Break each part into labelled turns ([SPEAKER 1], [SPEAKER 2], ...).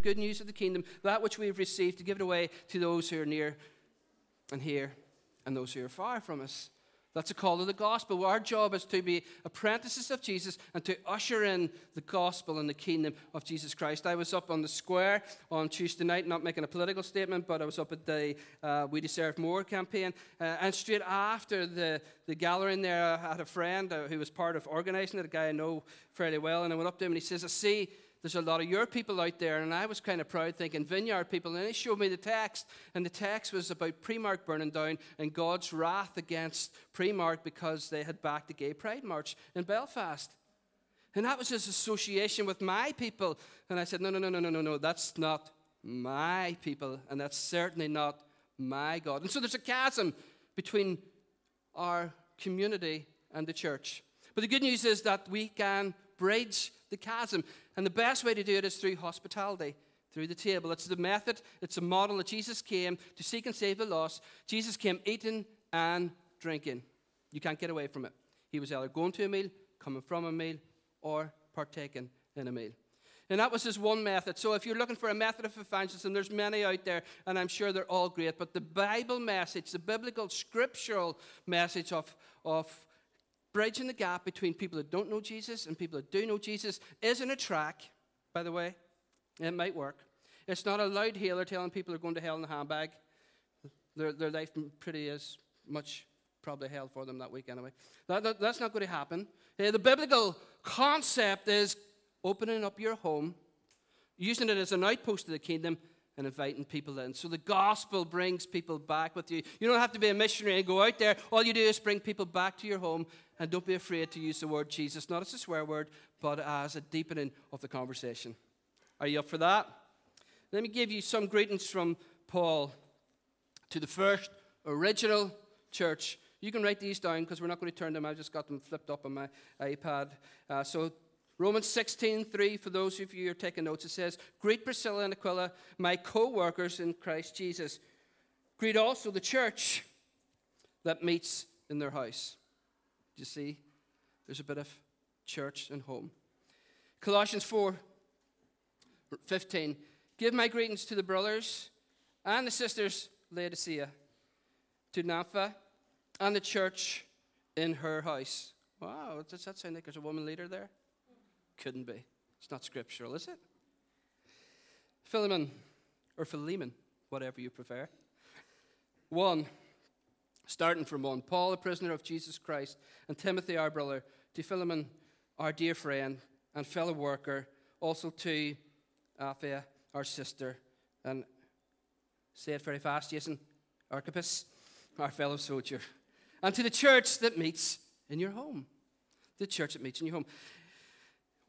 [SPEAKER 1] good news of the kingdom, that which we have received, to give it away to those who are near and here and those who are far from us. That's a call of the gospel. Our job is to be apprentices of Jesus and to usher in the gospel and the kingdom of Jesus Christ. I was up on the square on Tuesday night, not making a political statement, but I was up at the uh, We Deserve More campaign. Uh, and straight after the, the gathering there, I had a friend uh, who was part of organizing it, a guy I know fairly well. And I went up to him and he says, I see there's a lot of your people out there, and I was kind of proud thinking vineyard people. And he showed me the text, and the text was about Primark burning down and God's wrath against Primark because they had backed the Gay Pride March in Belfast. And that was his association with my people. And I said, no, no, no, no, no, no, no, that's not my people, and that's certainly not my God. And so there's a chasm between our community and the church. But the good news is that we can bridge the chasm. And the best way to do it is through hospitality, through the table. It's the method, it's a model that Jesus came to seek and save the lost. Jesus came eating and drinking. You can't get away from it. He was either going to a meal, coming from a meal, or partaking in a meal. And that was his one method. So if you're looking for a method of evangelism, there's many out there, and I'm sure they're all great. But the Bible message, the biblical, scriptural message of, of bridging the gap between people that don't know Jesus and people that do know Jesus isn't a track, by the way. It might work. It's not a loud hailer telling people they're going to hell in a handbag. Their, their life pretty as much probably hell for them that week anyway. That, that, that's not going to happen. Uh, the biblical concept is opening up your home, using it as an outpost of the kingdom, and inviting people in. So the gospel brings people back with you. You don't have to be a missionary and go out there. All you do is bring people back to your home, and don't be afraid to use the word Jesus, not as a swear word, but as a deepening of the conversation. Are you up for that? Let me give you some greetings from Paul to the first original church. You can write these down because we're not going to turn them. I just got them flipped up on my iPad. Uh, so Romans 16, 3, for those of you who are taking notes, it says, Greet Priscilla and Aquila, my co workers in Christ Jesus. Greet also the church that meets in their house. You see? There's a bit of church and home. Colossians 4, 15. Give my greetings to the brothers and the sisters, Laodicea, to Nympha, and the church in her house. Wow, does that sound like there's a woman leader there? Couldn't be. It's not scriptural, is it? Philemon, or Philemon, whatever you prefer. One, starting from one Paul, a prisoner of Jesus Christ, and Timothy, our brother, to Philemon, our dear friend and fellow worker, also to Apphia, our sister, and say it very fast, Jason, Archippus, our fellow soldier, and to the church that meets in your home. The church that meets in your home.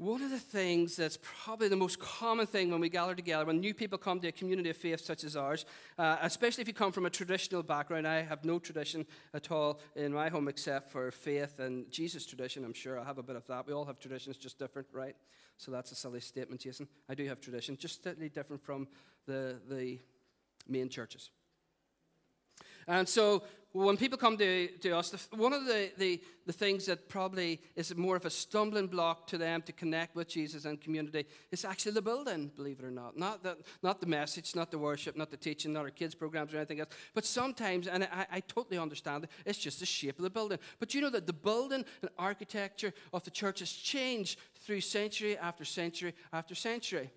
[SPEAKER 1] One of the things that's probably the most common thing when we gather together, when new people come to a community of faith such as ours, uh, especially if you come from a traditional background, I have no tradition at all in my home except for faith and Jesus tradition. I'm sure I have a bit of that. We all have traditions, just different, right? So that's a silly statement, Jason. I do have tradition, just slightly different from the, the main churches. And so when people come to, to us, the, one of the, the, the things that probably is more of a stumbling block to them to connect with Jesus and community is actually the building, believe it or not. Not the, not the message, not the worship, not the teaching, not our kids' programs or anything else. But sometimes, and I, I totally understand it, it's just the shape of the building. But you know that the building and architecture of the church has changed through century after century after century.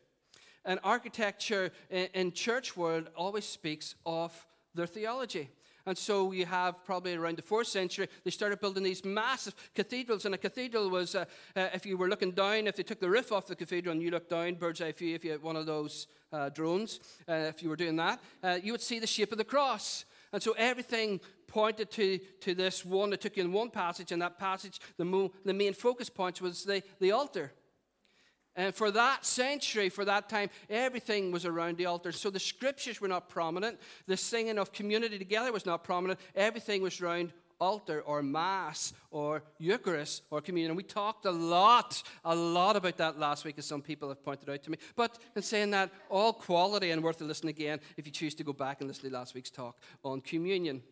[SPEAKER 1] And architecture in, in church world always speaks of their theology. And so you have probably around the fourth century, they started building these massive cathedrals. And a cathedral was, uh, uh, if you were looking down, if they took the roof off the cathedral and you looked down, bird's eye view, if you had one of those uh, drones, uh, if you were doing that, uh, you would see the shape of the cross. And so everything pointed to, to this one that took you in one passage, and that passage, the, mo- the main focus point was the, the altar. And for that century, for that time, everything was around the altar. So the scriptures were not prominent. The singing of community together was not prominent. Everything was around altar or mass or Eucharist or communion. And we talked a lot, a lot about that last week, as some people have pointed out to me. But in saying that, all quality and worth a listen again if you choose to go back and listen to last week's talk on communion.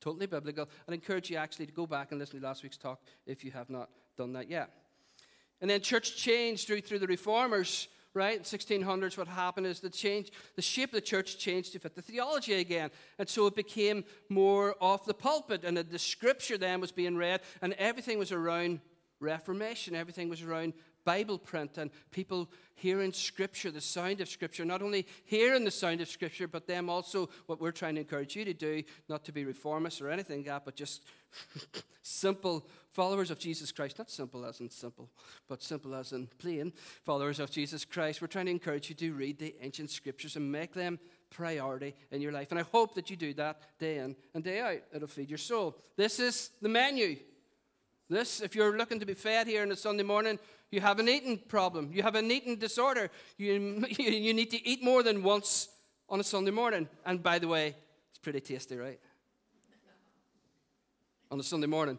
[SPEAKER 1] Totally biblical. I'd encourage you actually to go back and listen to last week's talk if you have not done that yet. And then church changed through, through the reformers right? In 1600s, what happened is the change, the shape of the church changed to fit the theology again. And so it became more off the pulpit, and the scripture then was being read, and everything was around Reformation. Everything was around Bible print and people hearing Scripture, the sound of Scripture. Not only hearing the sound of Scripture, but them also, what we're trying to encourage you to do, not to be reformists or anything like that, but just simple followers of Jesus Christ. Not simple as in simple, but simple as in plain followers of Jesus Christ. We're trying to encourage you to read the ancient Scriptures and make them priority in your life. And I hope that you do that day in and day out. It'll feed your soul. This is the menu. This, if you're looking to be fed here on a Sunday morning, you have an eating problem. You have an eating disorder. You, you need to eat more than once on a Sunday morning. And by the way, it's pretty tasty, right? On a Sunday morning.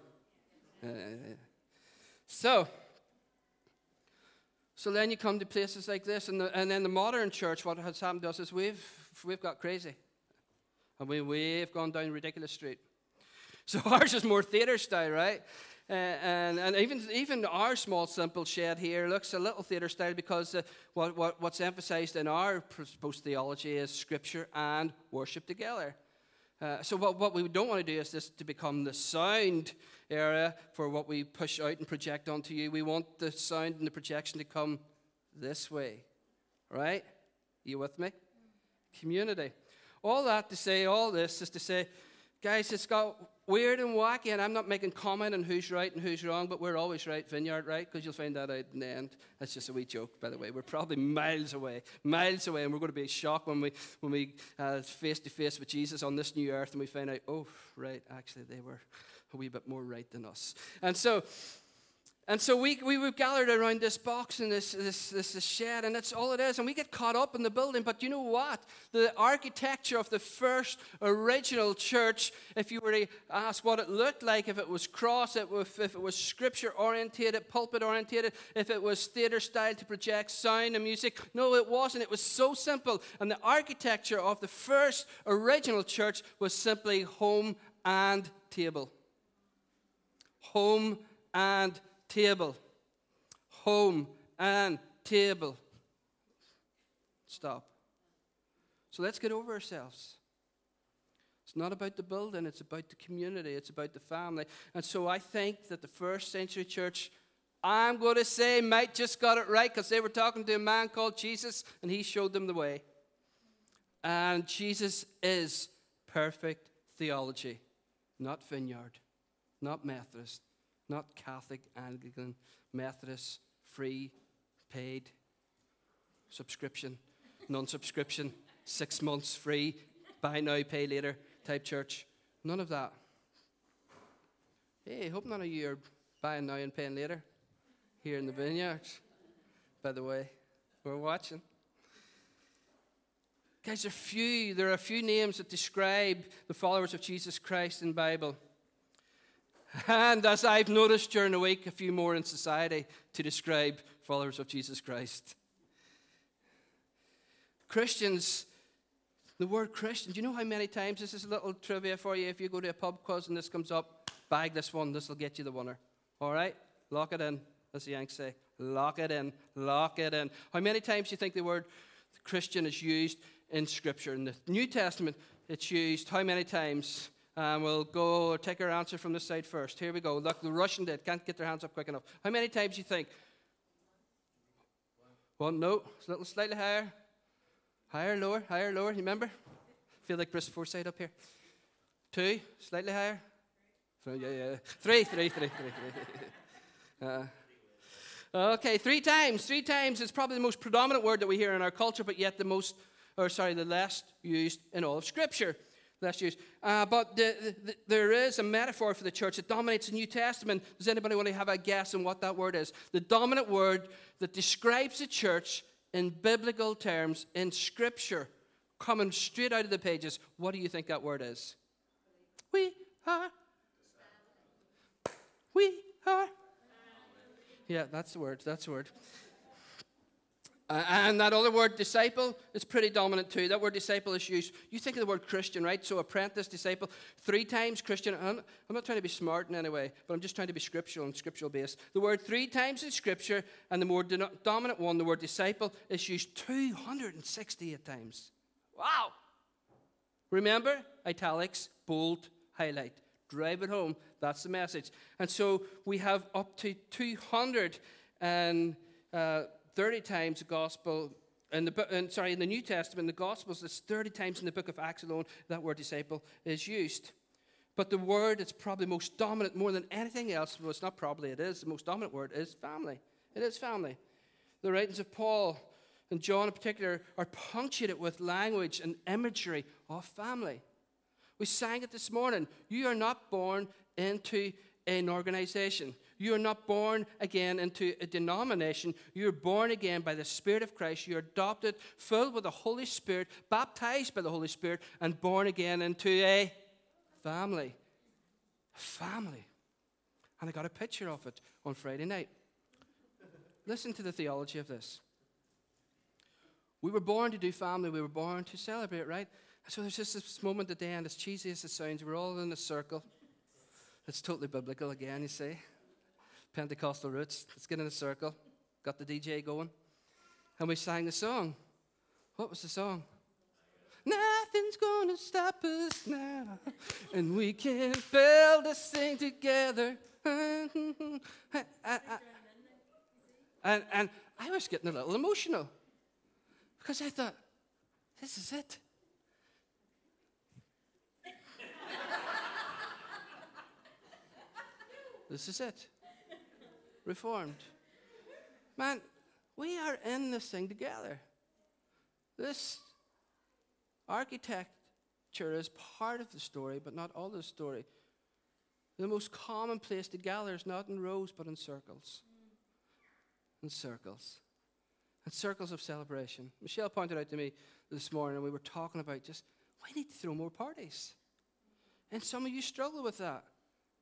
[SPEAKER 1] So, so then you come to places like this, and, the, and then the modern church, what has happened to us is we've, we've got crazy. And we, we've gone down ridiculous street. So ours is more theater style, right? Uh, and, and even, even our small, simple shed here looks a little theatre style because uh, what, what, what's emphasized in our post theology is scripture and worship together. Uh, so, what, what we don't want to do is this to become the sound area for what we push out and project onto you. We want the sound and the projection to come this way. Right? You with me? Community. All that to say, all this is to say, guys, it's got weird and wacky, and I'm not making comment on who's right and who's wrong, but we're always right, Vineyard, right? Because you'll find that out in the end. That's just a wee joke, by the way. We're probably miles away, miles away, and we're going to be shocked when we when we face to face with Jesus on this new earth, and we find out, oh, right, actually they were a wee bit more right than us. And so and so we, we were gathered around this box in this, this, this, this, shed, and that's all it is. And we get caught up in the building. But you know what? The architecture of the first original church, if you were to ask what it looked like, if it was cross, if it was scripture orientated, pulpit orientated, if it was theater style to project sound and music, no, it wasn't. It was so simple. And the architecture of the first original church was simply home and table. Home and table. Home and table. Stop. So let's get over ourselves. It's not about the building, it's about the community, it's about the family. And so I think that the first century church, I'm going to say, might just got it right because they were talking to a man called Jesus and he showed them the way. And Jesus is perfect theology, not vineyard, not Methodist, not Catholic, Anglican, Methodist, free, paid, subscription, non subscription, six months free, buy now, pay later type church. None of that. Hey, hope none of you are buying now and paying later here in the vineyard. By the way, we're watching. Guys, there are few, there are a few names that describe the followers of Jesus Christ in Bible. And as I've noticed during the week, a few more in society to describe followers of Jesus Christ. Christians, the word Christian, do you know how many times this is a little trivia for you? If you go to a pub quiz and this comes up, bag this one, this will get you the winner. All right? Lock it in, as the Yanks say. Lock it in, lock it in. How many times do you think the word Christian is used in Scripture? In the New Testament, it's used how many times? And we'll go take our answer from this side first. Here we go. Look, the Russian did. Can't get their hands up quick enough. How many times do you think? One, no. It's a little slightly higher. Higher, lower, higher, lower. You remember? Feel like Bruce Forsyth up here. Two, slightly higher. Three, yeah, yeah. Three, three, three, three, three. Uh, okay, three times. Three times is probably the most predominant word that we hear in our culture, but yet the most, or sorry, the less used in all of Scripture less use. Uh, but the, the, there is a metaphor for the church that dominates the New Testament. Does anybody want to have a guess on what that word is? The dominant word that describes the church in biblical terms in Scripture, coming straight out of the pages. What do you think that word is? We are. We are. Yeah, that's the word. That's the word. Uh, and that other word, disciple, is pretty dominant too. That word disciple is used. You think of the word Christian, right? So apprentice, disciple, three times Christian. I'm, I'm not trying to be smart in any way, but I'm just trying to be scriptural and scriptural based. The word three times in Scripture, and the more do- dominant one, the word disciple, is used 268 times. Wow! Remember, italics, bold, highlight. Drive it home. That's the message. And so we have up to 200 and. Uh, 30 times the gospel, in the, in, sorry, in the New Testament, the Gospels, there's 30 times in the book of Acts alone that word disciple is used. But the word that's probably most dominant more than anything else, well, it's not probably, it is, the most dominant word is family. It is family. The writings of Paul and John in particular are punctuated with language and imagery of family. We sang it this morning. You are not born into an organization. You are not born again into a denomination. You are born again by the Spirit of Christ. You are adopted, filled with the Holy Spirit, baptized by the Holy Spirit, and born again into a family. Family. And I got a picture of it on Friday night. Listen to the theology of this. We were born to do family, we were born to celebrate, right? So there's just this moment at the end, as cheesy as it sounds, we're all in a circle. It's totally biblical again, you see. Pentecostal roots. Let's get in a circle. Got the DJ going. And we sang the song. What was the song? Nothing's gonna stop us now. And we can build this thing together. and, and I was getting a little emotional because I thought, this is it. this is it. Reformed. Man, we are in this thing together. This architecture is part of the story, but not all the story. The most common place to gather is not in rows, but in circles. In circles. And circles of celebration. Michelle pointed out to me this morning, and we were talking about just, we need to throw more parties. And some of you struggle with that.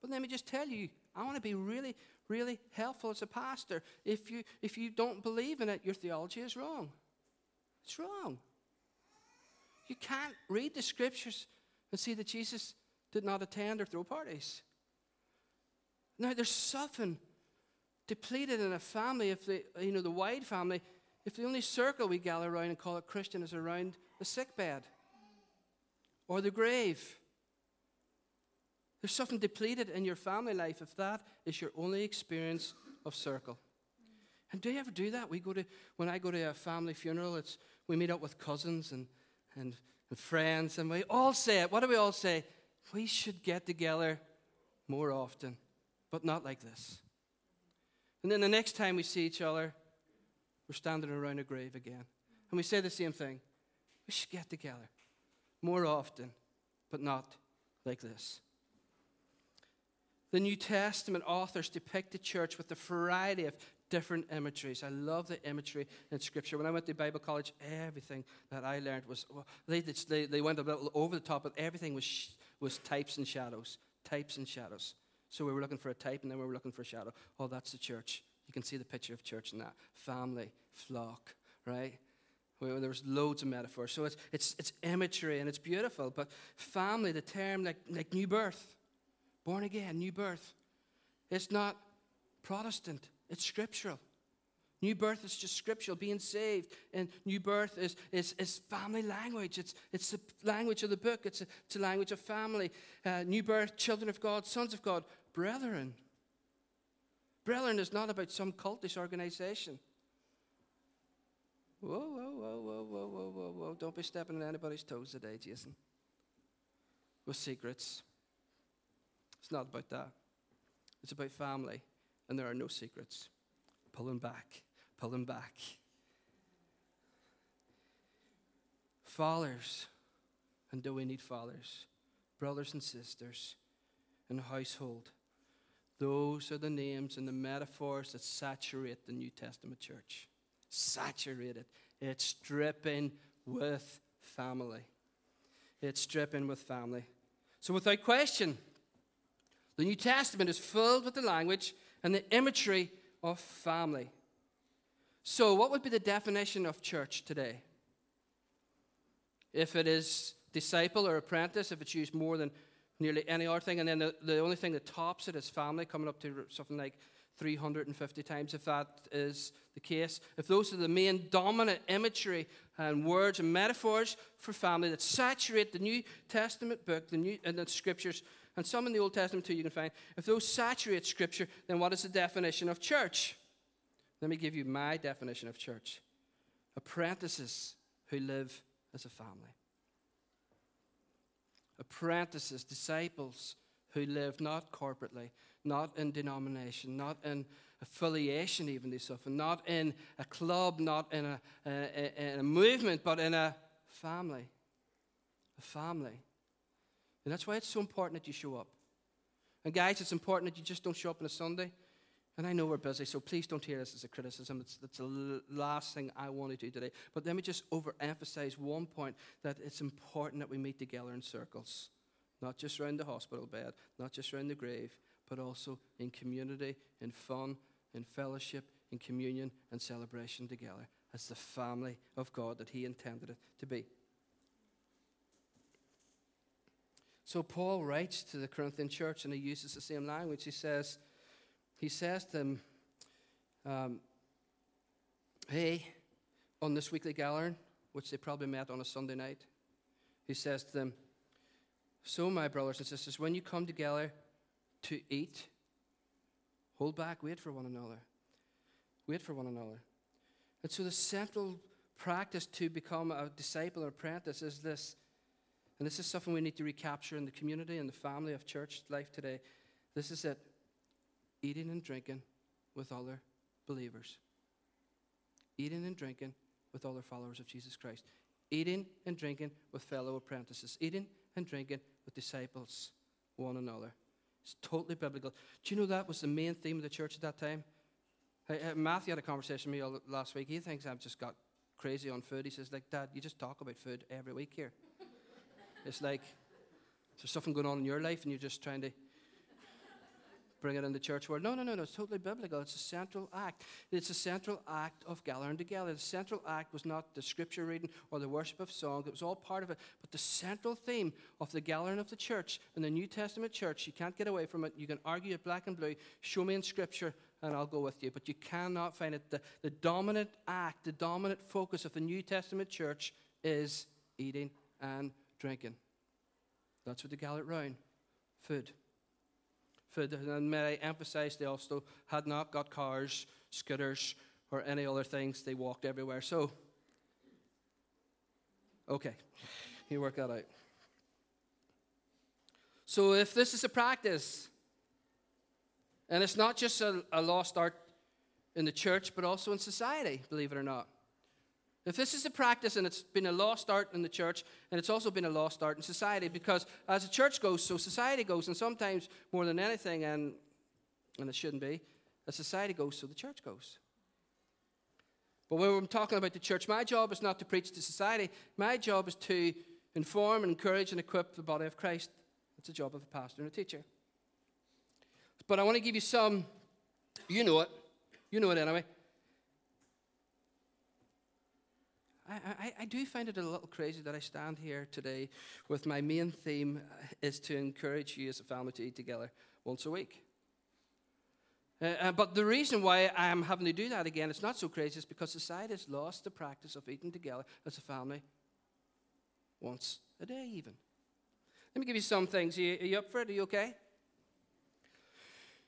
[SPEAKER 1] But let me just tell you, I want to be really, really helpful as a pastor. If you, if you don't believe in it, your theology is wrong. It's wrong. You can't read the scriptures and see that Jesus did not attend or throw parties. Now, there's something depleted in a family, if the, you know, the wide family, if the only circle we gather around and call it Christian is around the sick bed or the grave there's something depleted in your family life if that is your only experience of circle. And do you ever do that? We go to when I go to a family funeral, it's we meet up with cousins and, and, and friends, and we all say it. What do we all say? We should get together more often, but not like this. And then the next time we see each other, we're standing around a grave again. And we say the same thing. We should get together more often, but not like this. The New Testament authors depict the church with a variety of different imageries. I love the imagery in Scripture. When I went to Bible college, everything that I learned was, well, they, they, they went a little over the top, but everything was, was types and shadows. Types and shadows. So we were looking for a type, and then we were looking for a shadow. Oh, that's the church. You can see the picture of church in that. Family, flock, right? Well, there's loads of metaphors. So it's, it's, it's imagery and it's beautiful. But family, the term like, like new birth, born again, new birth. It's not Protestant, it's scriptural. New birth is just scriptural, being saved. And new birth is, is, is family language. It's, it's the language of the book, it's a, it's a language of family. Uh, new birth, children of God, sons of God, brethren. Brethren is not about some cultish organization. Whoa, whoa, whoa, whoa, whoa, whoa, whoa, whoa. Don't be stepping on anybody's toes today, Jason. With secrets. It's not about that. It's about family, and there are no secrets. Pulling back, pulling back. Fathers, and do we need fathers? Brothers and sisters the household. Those are the names and the metaphors that saturate the New Testament church. Saturated. It's dripping with family. It's dripping with family. So, without question, the New Testament is filled with the language and the imagery of family. So, what would be the definition of church today? If it is disciple or apprentice, if it's used more than nearly any other thing, and then the, the only thing that tops it is family, coming up to something like 350 times, if that is the case. If those are the main dominant imagery and words and metaphors for family that saturate the New Testament book, the New and the scriptures, and some in the Old Testament too, you can find. If those saturate Scripture, then what is the definition of church? Let me give you my definition of church apprentices who live as a family. Apprentices, disciples who live not corporately, not in denomination, not in affiliation, even this often, not in a club, not in a, in a movement, but in a family. A family. And that's why it's so important that you show up. And guys, it's important that you just don't show up on a Sunday. And I know we're busy, so please don't hear this as a criticism. It's, it's the last thing I want to do today. But let me just overemphasize one point that it's important that we meet together in circles, not just around the hospital bed, not just around the grave, but also in community, in fun, in fellowship, in communion, and celebration together as the family of God that He intended it to be. So Paul writes to the Corinthian church and he uses the same language. He says, he says to them, um, hey, on this weekly gathering, which they probably met on a Sunday night, he says to them, So, my brothers and sisters, when you come together to eat, hold back, wait for one another. Wait for one another. And so, the central practice to become a disciple or apprentice is this and this is something we need to recapture in the community and the family of church life today. This is it eating and drinking with other believers, eating and drinking with other followers of Jesus Christ, eating and drinking with fellow apprentices, eating and drinking with disciples, one another. It's totally biblical. Do you know that was the main theme of the church at that time? Uh, Matthew had a conversation with me last week. He thinks I've just got crazy on food. He says, like, Dad, you just talk about food every week here. It's like, there's something going on in your life and you're just trying to bring it in the church world. No, no, no, no. It's totally biblical. It's a central act. It's a central act of gathering together. The central act was not the scripture reading or the worship of song. It was all part of it. But the central theme of the gathering of the church in the New Testament church, you can't get away from it. You can argue it black and blue. Show me in scripture and I'll go with you. But you cannot find it. The, the dominant act, the dominant focus of the New Testament church is eating and drinking. That's what they gather around. Food. Food. And may I emphasize, they also had not got cars, scooters, or any other things. They walked everywhere. So, okay, you work that out. So, if this is a practice, and it's not just a, a lost art in the church, but also in society, believe it or not. If this is a practice and it's been a lost art in the church, and it's also been a lost art in society, because as a church goes, so society goes, and sometimes more than anything, and, and it shouldn't be, as society goes, so the church goes. But when we're talking about the church, my job is not to preach to society. My job is to inform, and encourage, and equip the body of Christ. It's the job of a pastor and a teacher. But I want to give you some, you know it, you know it anyway, I, I, I, do find it a little crazy that I stand here today with my main theme is to encourage you as a family to eat together once a week. Uh, uh, but the reason why I'm having to do that again, it's not so crazy, is because society has lost the practice of eating together as a family once a day, even. Let me give you some things. Are you, are you up for it? Are you okay?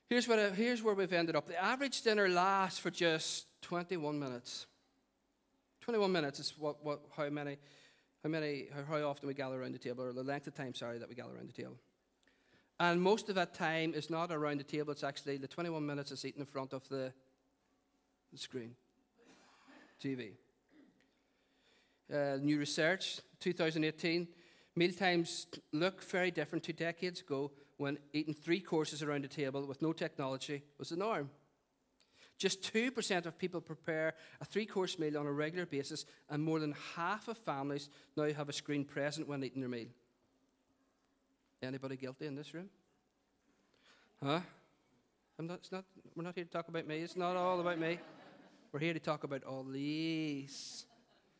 [SPEAKER 1] Here's, what, uh, here's where we've ended up. The average dinner lasts for just 21 minutes. 21 minutes is what, what, how many, how many, how often we gather around the table, or the length of time, sorry, that we gather around the table. And most of that time is not around the table, it's actually the 21 minutes is eaten in front of the, the screen, TV. Uh, new research, 2018, mealtimes look very different two decades ago when eating three courses around the table with no technology was the norm. Just 2% of people prepare a three course meal on a regular basis, and more than half of families now have a screen present when eating their meal. Anybody guilty in this room? Huh? I'm not, not, we're not here to talk about me. It's not all about me. We're here to talk about all these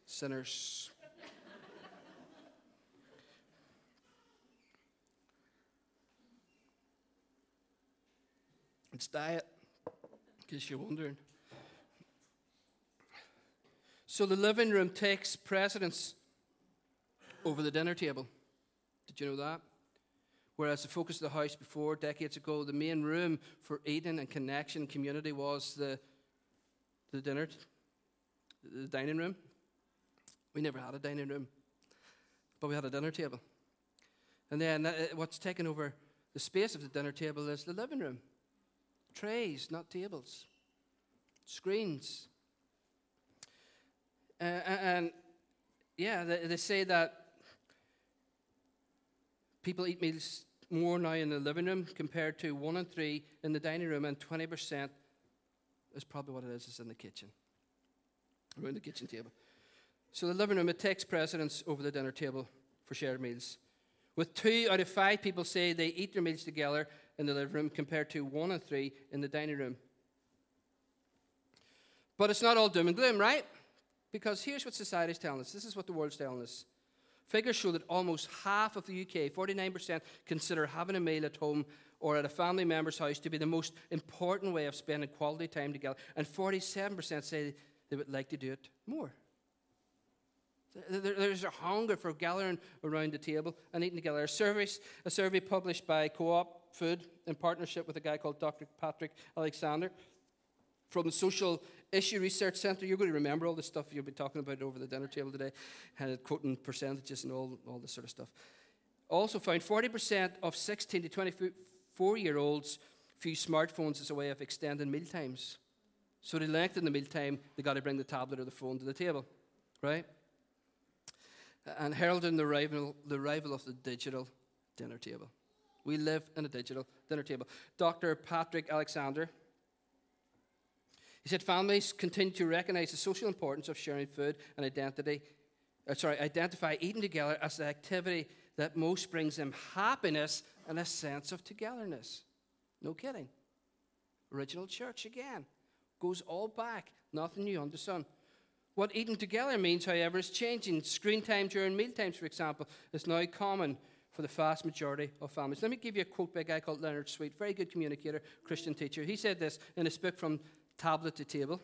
[SPEAKER 1] sinners. it's diet, case you're wondering. So the living room takes precedence over the dinner table. Did you know that? Whereas the focus of the house before, decades ago, the main room for eating and connection, community was the, the dinner, the dining room. We never had a dining room, but we had a dinner table. And then uh, what's taken over the space of the dinner table is the living room. Trays, not tables. Screens. Uh, and yeah, they, they say that People eat meals more now in the living room compared to one in three in the dining room, and 20% is probably what it is, is in the kitchen, around the kitchen table. So the living room, it takes precedence over the dinner table for shared meals. With two out of five people say they eat their meals together in the living room compared to one in three in the dining room. But it's not all doom and gloom, right? Because here's what society's telling us. This is what the world's telling us. Figures show that almost half of the UK, 49%, consider having a meal at home or at a family member's house to be the most important way of spending quality time together. And 47% say they would like to do it more. There's a hunger for gathering around the table and eating together. A survey, a survey published by Co op Food in partnership with a guy called Dr. Patrick Alexander from the Social Issue Research Centre. You're going to remember all the stuff you'll be talking about over the dinner table today, and quoting percentages and all, all this sort of stuff. Also found 40% of 16 to 24 year olds view smartphones as a way of extending meal times. So to lengthen the meal time, they got to bring the tablet or the phone to the table, right? And heralding the arrival, the arrival of the digital dinner table. We live in a digital dinner table. Dr. Patrick Alexander he said families continue to recognize the social importance of sharing food and identity. Uh, sorry, identify eating together as the activity that most brings them happiness and a sense of togetherness. No kidding. Original church again. Goes all back. Nothing new under the sun. What eating together means, however, is changing. Screen time during meal times, for example, is now common for the vast majority of families. Let me give you a quote by a guy called Leonard Sweet, very good communicator, Christian teacher. He said this in his book from tablet to table.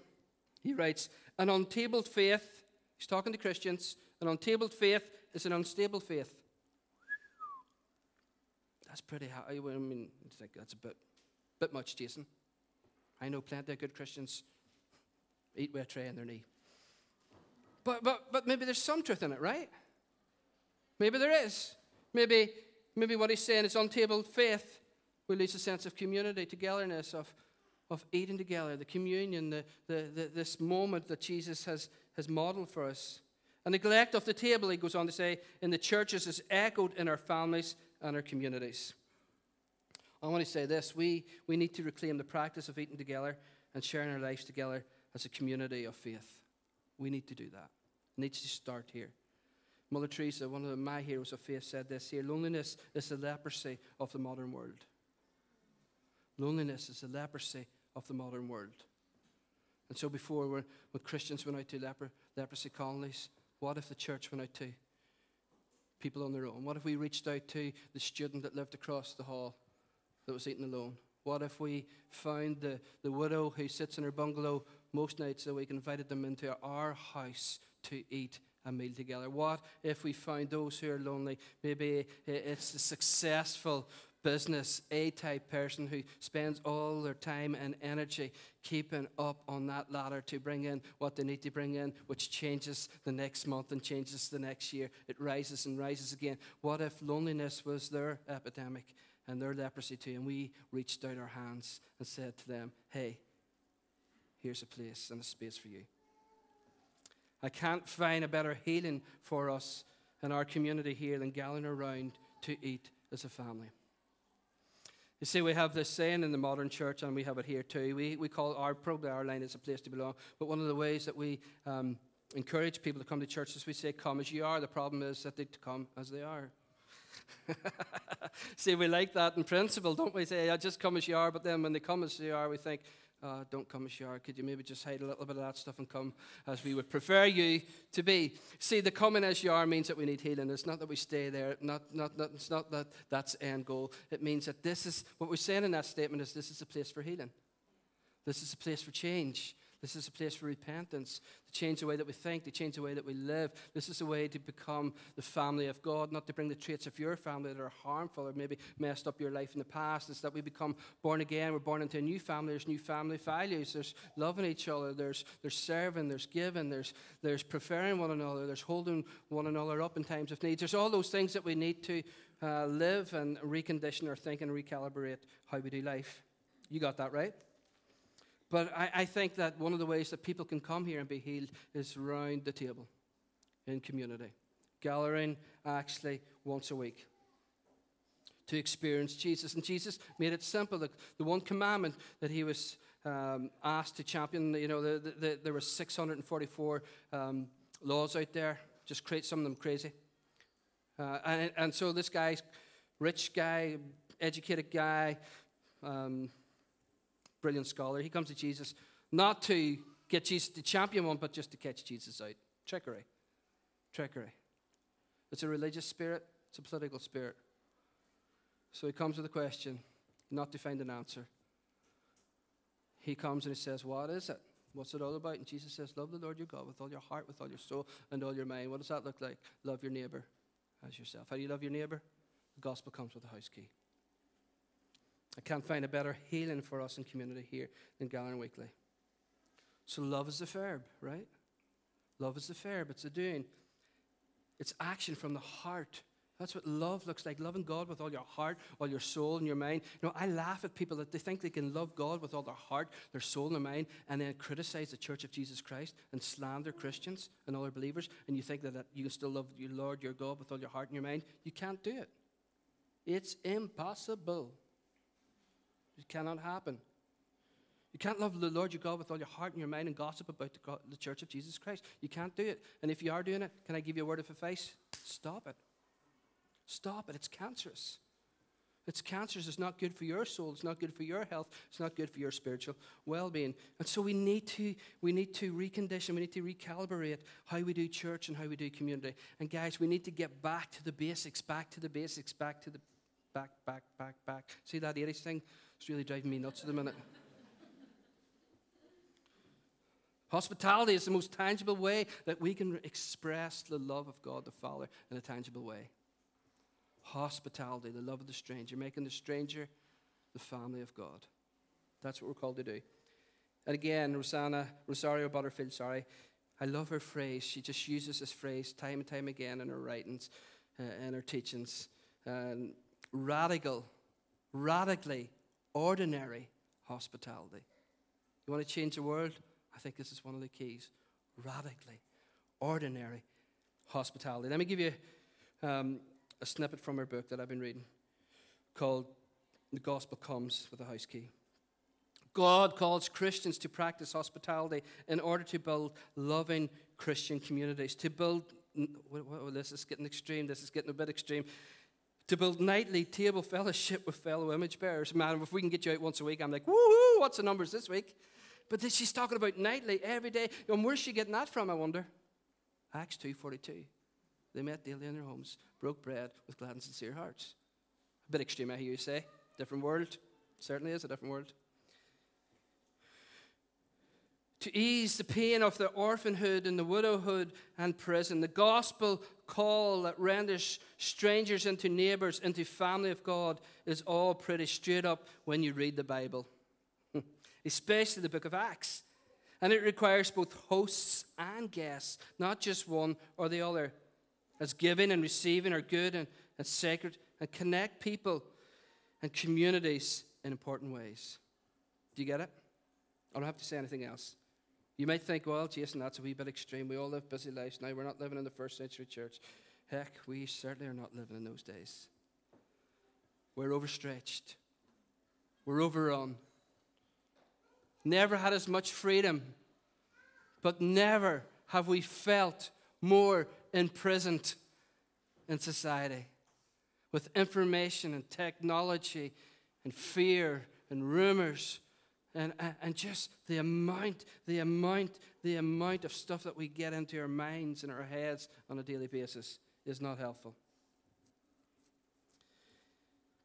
[SPEAKER 1] He writes, An untabled faith, he's talking to Christians, an untabled faith is an unstable faith. That's pretty high. I mean, I think that's a bit, bit much, Jason. I know plenty of good Christians eat with a tray on their knee. But, but, but maybe there's some truth in it, right? Maybe there is. Maybe, maybe what he's saying is untabled faith lose a sense of community, togetherness, of, of eating together, the communion, the, the, the, this moment that Jesus has, has modeled for us. A neglect of the table, he goes on to say, in the churches is echoed in our families and our communities. I want to say this we, we need to reclaim the practice of eating together and sharing our lives together as a community of faith. We need to do that. It needs to start here. Mother Teresa, one of my heroes of faith, said this here loneliness is the leprosy of the modern world. Loneliness is the leprosy of the modern world. And so before, when, when Christians went out to leper, leprosy colonies, what if the church went out to people on their own? What if we reached out to the student that lived across the hall that was eating alone? What if we found the, the widow who sits in her bungalow most nights a week, invited them into our house to eat a meal together? What if we found those who are lonely? Maybe it's a successful business A type person who spends all their time and energy keeping up on that ladder to bring in what they need to bring in, which changes the next month and changes the next year. It rises and rises again. What if loneliness was their epidemic and their leprosy too? And we reached out our hands and said to them, hey, here's a place and a space for you. I can't find a better healing for us in our community here than gathering around to eat as a family. You see, we have this saying in the modern church, and we have it here too. We, we call our probably our line is a place to belong. But one of the ways that we um, encourage people to come to church is we say, "Come as you are." The problem is that they come as they are. see, we like that in principle, don't we? Say, "I just come as you are," but then when they come as they are, we think, uh, don't come as you are. Could you maybe just hide a little bit of that stuff and come as we would prefer you to be? See, the coming as you are means that we need healing. It's not that we stay there. Not, not, not, it's not that that's end goal. It means that this is what we're saying in that statement is this is a place for healing. This is a place for change. This is a place for repentance, to change the way that we think, to change the way that we live. This is a way to become the family of God, not to bring the traits of your family that are harmful or maybe messed up your life in the past. It's that we become born again. We're born into a new family. There's new family values. There's loving each other. There's, there's serving. There's giving. There's, there's preferring one another. There's holding one another up in times of need. There's all those things that we need to uh, live and recondition our thinking, and recalibrate how we do life. You got that right? But I, I, think that one of the ways that people can come here and be healed is round the table in community, gathering actually once a week to experience Jesus. And Jesus made it simple. The, the one commandment that he was um, asked to champion, you know, the, the, there were 644 um, laws out there, just create some of them crazy. Uh, and, and so this guy, rich guy, educated guy, um, brilliant scholar. He comes to Jesus not to get Jesus to champion one, but just to catch Jesus out. Trickery. Trickery. It's a religious spirit, it's a political spirit. So he comes with a question, not to find an answer. He comes and he says, What is it? What's it all about? And Jesus says, Love the Lord your God with all your heart, with all your soul, and all your mind. What does that look like? Love your neighbor as yourself. How do you love your neighbor? The gospel comes with a house key. I can't find a better healing for us in community here than Gallon Weekly. So love is the verb, right? Love is the verb. It's a doing. It's action from the heart. That's what love looks like. Loving God with all your heart, all your soul, and your mind. You know, I laugh at people that they think they can love God with all their heart, their soul, and their mind, and then criticize the Church of Jesus Christ and slander Christians and other believers, and you think that, that you can still love your Lord, your God, with all your heart and your mind. You can't do it. It's impossible. It cannot happen. You can't love the Lord your God with all your heart and your mind and gossip about the, God, the church of Jesus Christ. You can't do it. And if you are doing it, can I give you a word of advice? Stop it. Stop it. It's cancerous. It's cancerous. It's not good for your soul. It's not good for your health. It's not good for your spiritual well-being. And so we need to we need to recondition. We need to recalibrate how we do church and how we do community. And guys, we need to get back to the basics. Back to the basics. Back to the back, back, back, back. See that 80s thing? It's really driving me nuts at the minute. Hospitality is the most tangible way that we can express the love of God the Father in a tangible way. Hospitality, the love of the stranger, making the stranger the family of God. That's what we're called to do. And again, Rosanna, Rosario Butterfield, sorry, I love her phrase. She just uses this phrase time and time again in her writings uh, and her teachings. Um, radical, radically ordinary hospitality. You want to change the world? I think this is one of the keys. Radically ordinary hospitality. Let me give you um, a snippet from her book that I've been reading called The Gospel Comes with a House Key. God calls Christians to practice hospitality in order to build loving Christian communities, to build. this is getting extreme. This is getting a bit extreme to build nightly table fellowship with fellow image bearers. Man, if we can get you out once a week, I'm like, woohoo, what's the numbers this week? But then she's talking about nightly, every day. And where's she getting that from, I wonder? Acts 2.42. They met daily in their homes, broke bread with glad and sincere hearts. A bit extreme, I hear you say. Different world. Certainly is a different world. To ease the pain of the orphanhood and the widowhood and prison. The gospel call that renders strangers into neighbors, into family of God, is all pretty straight up when you read the Bible, especially the book of Acts. And it requires both hosts and guests, not just one or the other. As giving and receiving are good and, and sacred and connect people and communities in important ways. Do you get it? I don't have to say anything else. You might think, well, Jason, that's a wee bit extreme. We all live busy lives now. We're not living in the first century church. Heck, we certainly are not living in those days. We're overstretched, we're overrun. Never had as much freedom, but never have we felt more imprisoned in society with information and technology and fear and rumors and, and just the amount, the amount, the amount of stuff that we get into our minds and our heads on a daily basis is not helpful.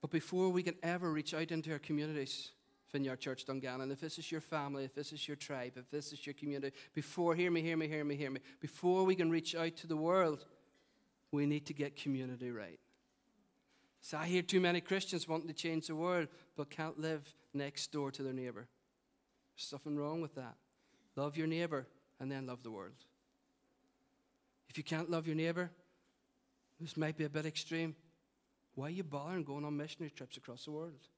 [SPEAKER 1] But before we can ever reach out into our communities, Vineyard Church Dungannon, if this is your family, if this is your tribe, if this is your community, before, hear me, hear me, hear me, hear me, before we can reach out to the world, we need to get community right. So I hear too many Christians wanting to change the world, but can't live next door to their neighbor. There's something wrong with that. Love your neighbor and then love the world. If you can't love your neighbor, this might be a bit extreme. Why are you bothering going on missionary trips across the world?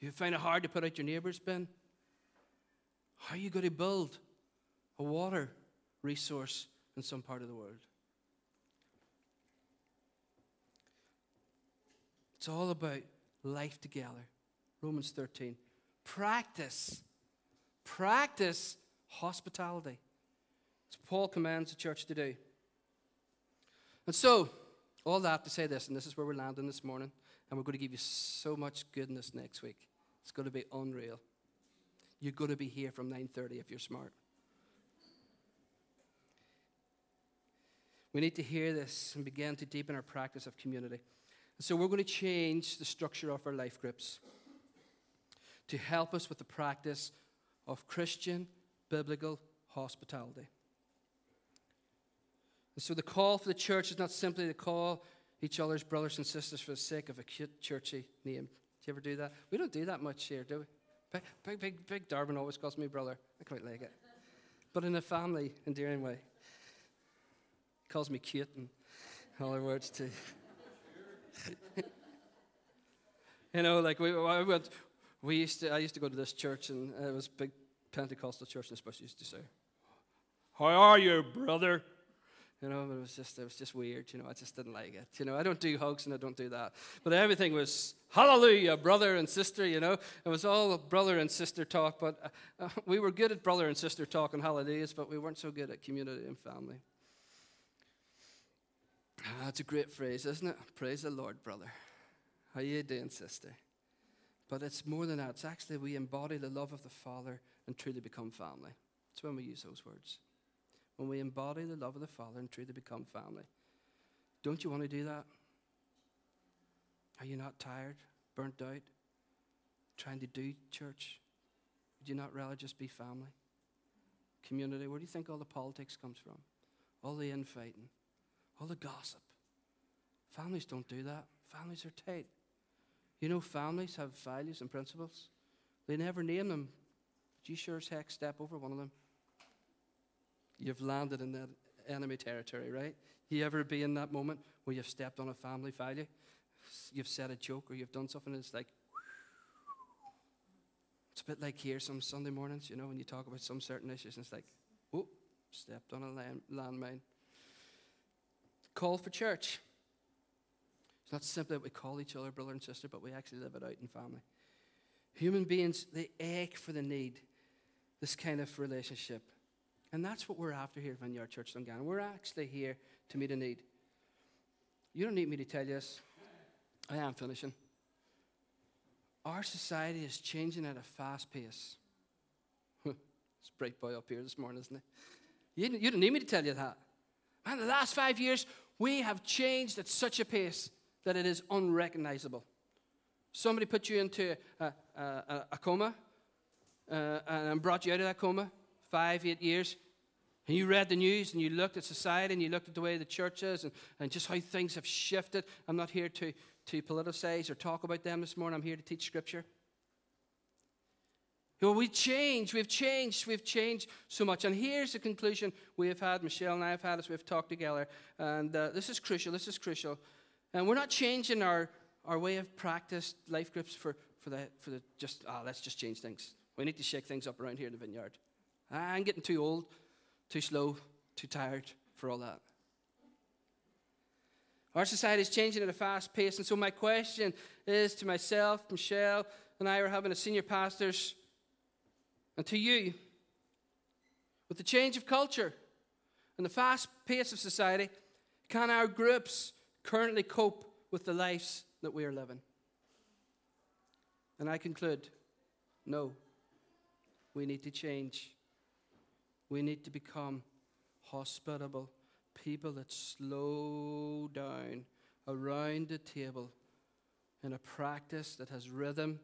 [SPEAKER 1] You find it hard to put out your neighbor's bin? How are you going to build a water resource in some part of the world? It's all about life together. Romans 13. Practice. Practice hospitality. As Paul commands the church to do. And so, all that to say this, and this is where we're landing this morning, and we're going to give you so much goodness next week. It's going to be unreal. You're going to be here from 9:30 if you're smart. We need to hear this and begin to deepen our practice of community. And So we're going to change the structure of our life groups to help us with the practice of Christian biblical hospitality. And so the call for the church is not simply to call each other's brothers and sisters for the sake of a cute, churchy name. Do you ever do that? We don't do that much here, do we? Big, big, big, big Darwin always calls me brother. I quite like it. But in a family, endearing way. He calls me cute and other words too. you know, like we, went, we used to, I used to go to this church, and it was a big Pentecostal church, and especially used to say, "How are you, brother?" You know, it was just, it was just weird. You know, I just didn't like it. You know, I don't do hugs and I don't do that. But everything was hallelujah, brother and sister. You know, it was all brother and sister talk. But uh, uh we were good at brother and sister talk and holidays, but we weren't so good at community and family. Ah, that's a great phrase, isn't it? Praise the Lord, brother. How are you doing, sister? But it's more than that. It's actually we embody the love of the Father and truly become family. It's when we use those words. When we embody the love of the Father and truly become family. Don't you want to do that? Are you not tired, burnt out, trying to do church? Would you not rather just be family? Community? Where do you think all the politics comes from? All the infighting? all the gossip. Families don't do that. Families are tight. You know, families have values and principles. They never name them, but you sure as heck step over one of them. You've landed in that enemy territory, right? You ever be in that moment where you've stepped on a family value? You've said a joke or you've done something and it's like, it's a bit like here some Sunday mornings, you know, when you talk about some certain issues and it's like, oh, stepped on a land, landmine call for church. It's not simply that we call each other brother and sister, but we actually live it out in family. Human beings, they ache for the need, this kind of relationship. And that's what we're after here at Vineyard Church Dungannon. We're actually here to meet a need. You don't need me to tell you this. I am finishing. Our society is changing at a fast pace. it's bright boy up here this morning, isn't it? You, you don't need me to tell you that. Man, the last five years, we have changed at such a pace that it is unrecognizable. Somebody put you into a, a, a coma uh, and brought you out of that coma, five, eight years, and you read the news and you looked at society and you looked at the way the church is and, and just how things have shifted. I'm not here to, to politicize or talk about them this morning. I'm here to teach Scripture. Well, we change, we've changed, we've changed so much. And here's the conclusion we have had, Michelle and I have had as we've talked together. And uh, this is crucial, this is crucial. And we're not changing our, our way of practice, life groups, for, for, the, for the just, ah, oh, let's just change things. We need to shake things up around here in the vineyard. I'm getting too old, too slow, too tired for all that. Our society is changing at a fast pace. And so, my question is to myself, Michelle, and I are having a senior pastor's and to you, with the change of culture and the fast pace of society, can our groups currently cope with the lives that we are living? And I conclude no. We need to change. We need to become hospitable people that slow down around the table in a practice that has rhythm,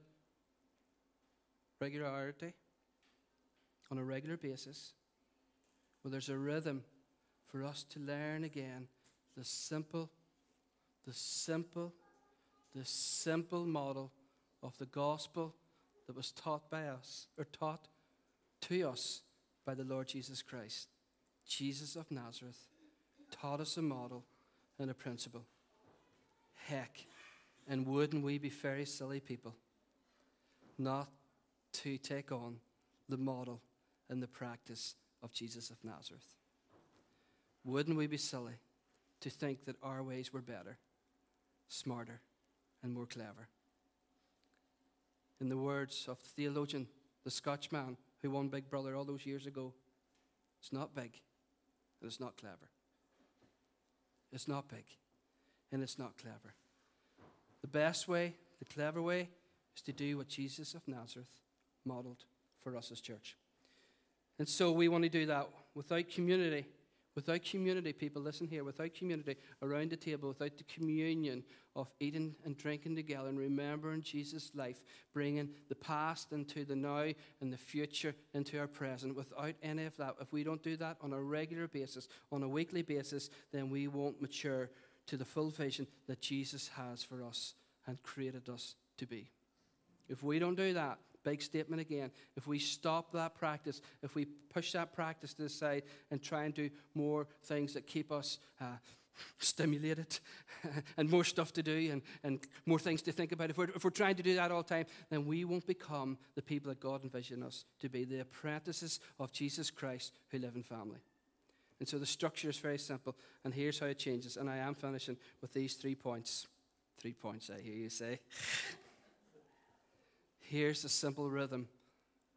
[SPEAKER 1] regularity, on a regular basis, Well, there's a rhythm for us to learn again the simple, the simple, the simple model of the gospel that was taught by us, or taught to us by the Lord Jesus Christ. Jesus of Nazareth taught us a model and a principle. Heck, and wouldn't we be very silly people not to take on the model and the practice of Jesus of Nazareth? Wouldn't we be silly to think that our ways were better, smarter, and more clever? In the words of the theologian, the Scotchman who won Big Brother all those years ago, it's not big and it's not clever. It's not big and it's not clever. The best way, the clever way, is to do what Jesus of Nazareth modeled for us as church. And so we want to do that without community. Without community, people, listen here, without community around the table, without the communion of eating and drinking together and remembering Jesus' life, bringing the past into the now and the future into our present, without any of that, if we don't do that on a regular basis, on a weekly basis, then we won't mature to the full vision that Jesus has for us and created us to be. If we don't do that, big statement again, if we stop that practice, if we push that practice to the side and try and do more things that keep us uh, stimulated and more stuff to do and, and more things to think about, if we're, if we're trying to do that all the time, then we won't become the people that God envisioned us to be, the apprentices of Jesus Christ who live in family. And so the structure is very simple. And here's how it changes. And I am finishing with these three points. Three points, I hear you say. here's a simple rhythm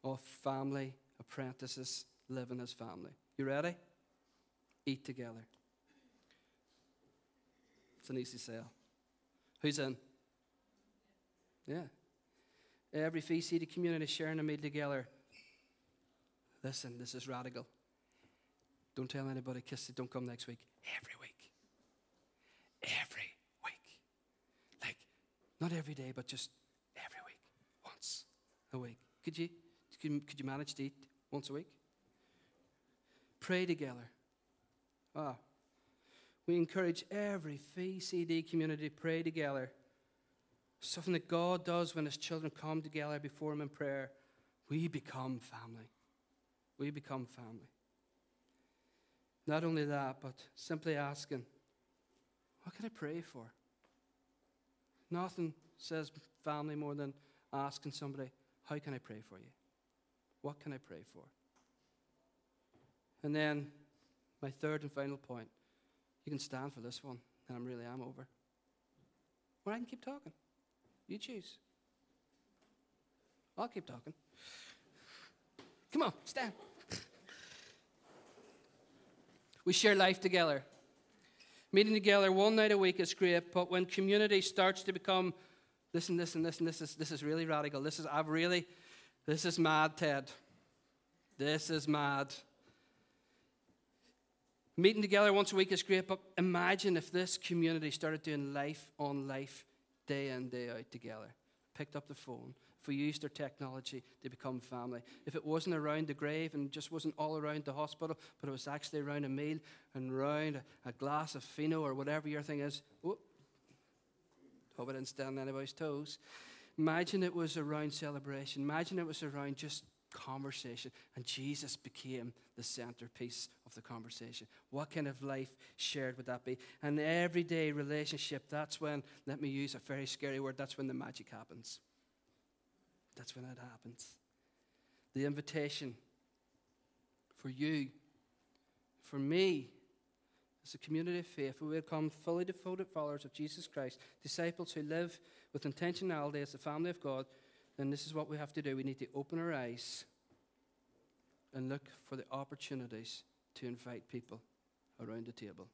[SPEAKER 1] of family apprentices living as family. You ready? Eat together. It's an easy sell. Who's in? Yeah. Every VCD community sharing a meal together. Listen, this is radical. Don't tell anybody, kiss it, don't come next week. Every week. Every week. Like, not every day, but just a week. Could you, could you manage to eat once a week? Pray together. Ah. We encourage every VCD community to pray together. Something that God does when His children come together before Him in prayer. We become family. We become family. Not only that, but simply asking, What can I pray for? Nothing says family more than asking somebody, How can I pray for you? What can I pray for? And then, my third and final point you can stand for this one, and I'm really am over. Or I can keep talking. You choose. I'll keep talking. Come on, stand. We share life together. Meeting together one night a week is great, but when community starts to become, listen, listen, listen, this is, this is really radical. This is, I've really, this is mad, Ted. This is mad. Meeting together once a week is great, but imagine if this community started doing life on life, day in, day out together. Picked up the phone, if we used our technology to become family. If it wasn't around the grave and just wasn't all around the hospital, but it was actually around a meal and around a, glass of fino or whatever your thing is. Whoop. Hope I didn't stand on anybody's toes. Imagine it was around celebration. Imagine it was around just conversation. And Jesus became the centerpiece of the conversation. What kind of life shared would that be? An everyday relationship, that's when, let me use a very scary word, that's when the magic happens. That's when it happens. The invitation for you, for me, as a community of faith, we become fully devoted followers of Jesus Christ, disciples who live with intentionality as the family of God, then this is what we have to do. We need to open our eyes and look for the opportunities to invite people around the table.